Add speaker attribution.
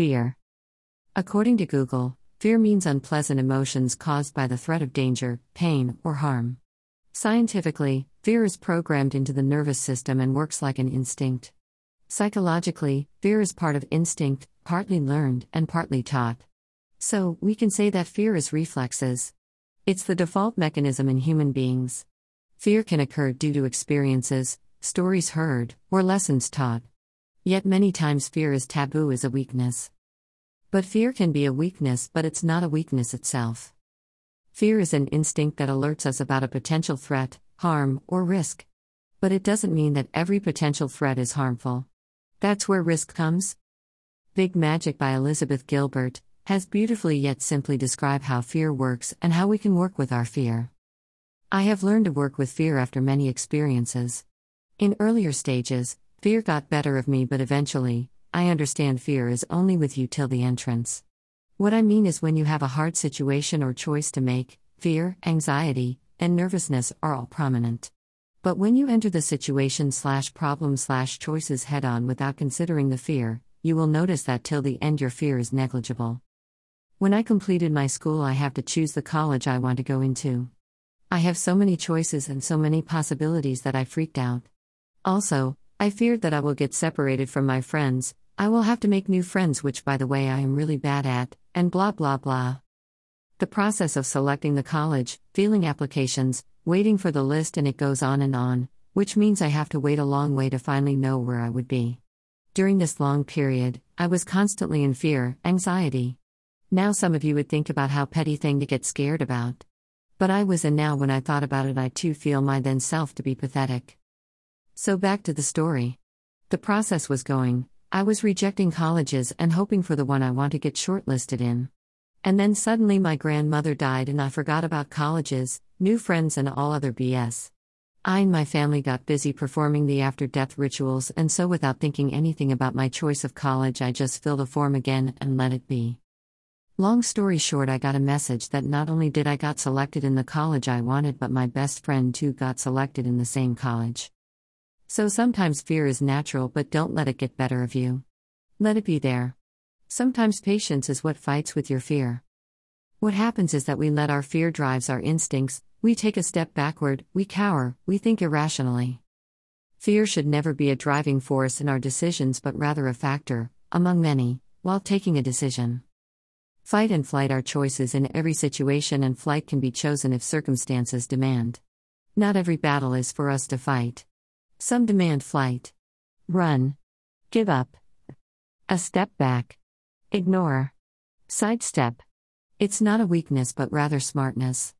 Speaker 1: Fear. According to Google, fear means unpleasant emotions caused by the threat of danger, pain, or harm. Scientifically, fear is programmed into the nervous system and works like an instinct. Psychologically, fear is part of instinct, partly learned and partly taught. So, we can say that fear is reflexes. It's the default mechanism in human beings. Fear can occur due to experiences, stories heard, or lessons taught. Yet many times fear is taboo as a weakness. But fear can be a weakness, but it's not a weakness itself. Fear is an instinct that alerts us about a potential threat, harm, or risk. But it doesn't mean that every potential threat is harmful. That's where risk comes. Big Magic by Elizabeth Gilbert has beautifully yet simply described how fear works and how we can work with our fear. I have learned to work with fear after many experiences. In earlier stages, fear got better of me, but eventually, I understand fear is only with you till the entrance. What I mean is when you have a hard situation or choice to make, fear, anxiety, and nervousness are all prominent. But when you enter the situation slash problem slash choices head on without considering the fear, you will notice that till the end your fear is negligible. When I completed my school, I have to choose the college I want to go into. I have so many choices and so many possibilities that I freaked out. Also, I feared that I will get separated from my friends, I will have to make new friends, which, by the way, I am really bad at, and blah blah blah. The process of selecting the college, filling applications, waiting for the list, and it goes on and on, which means I have to wait a long way to finally know where I would be. During this long period, I was constantly in fear, anxiety. Now, some of you would think about how petty thing to get scared about. But I was, and now when I thought about it, I too feel my then self to be pathetic. So back to the story. The process was going, I was rejecting colleges and hoping for the one I want to get shortlisted in. And then suddenly my grandmother died and I forgot about colleges, new friends, and all other BS. I and my family got busy performing the after death rituals, and so without thinking anything about my choice of college, I just filled a form again and let it be. Long story short, I got a message that not only did I got selected in the college I wanted, but my best friend too got selected in the same college. So sometimes fear is natural, but don't let it get better of you. Let it be there. Sometimes patience is what fights with your fear. What happens is that we let our fear drives our instincts, we take a step backward, we cower, we think irrationally. Fear should never be a driving force in our decisions but rather a factor, among many, while taking a decision. Fight and flight are choices in every situation, and flight can be chosen if circumstances demand. Not every battle is for us to fight. Some demand flight. Run. Give up. A step back. Ignore. Sidestep. It's not a weakness but rather smartness.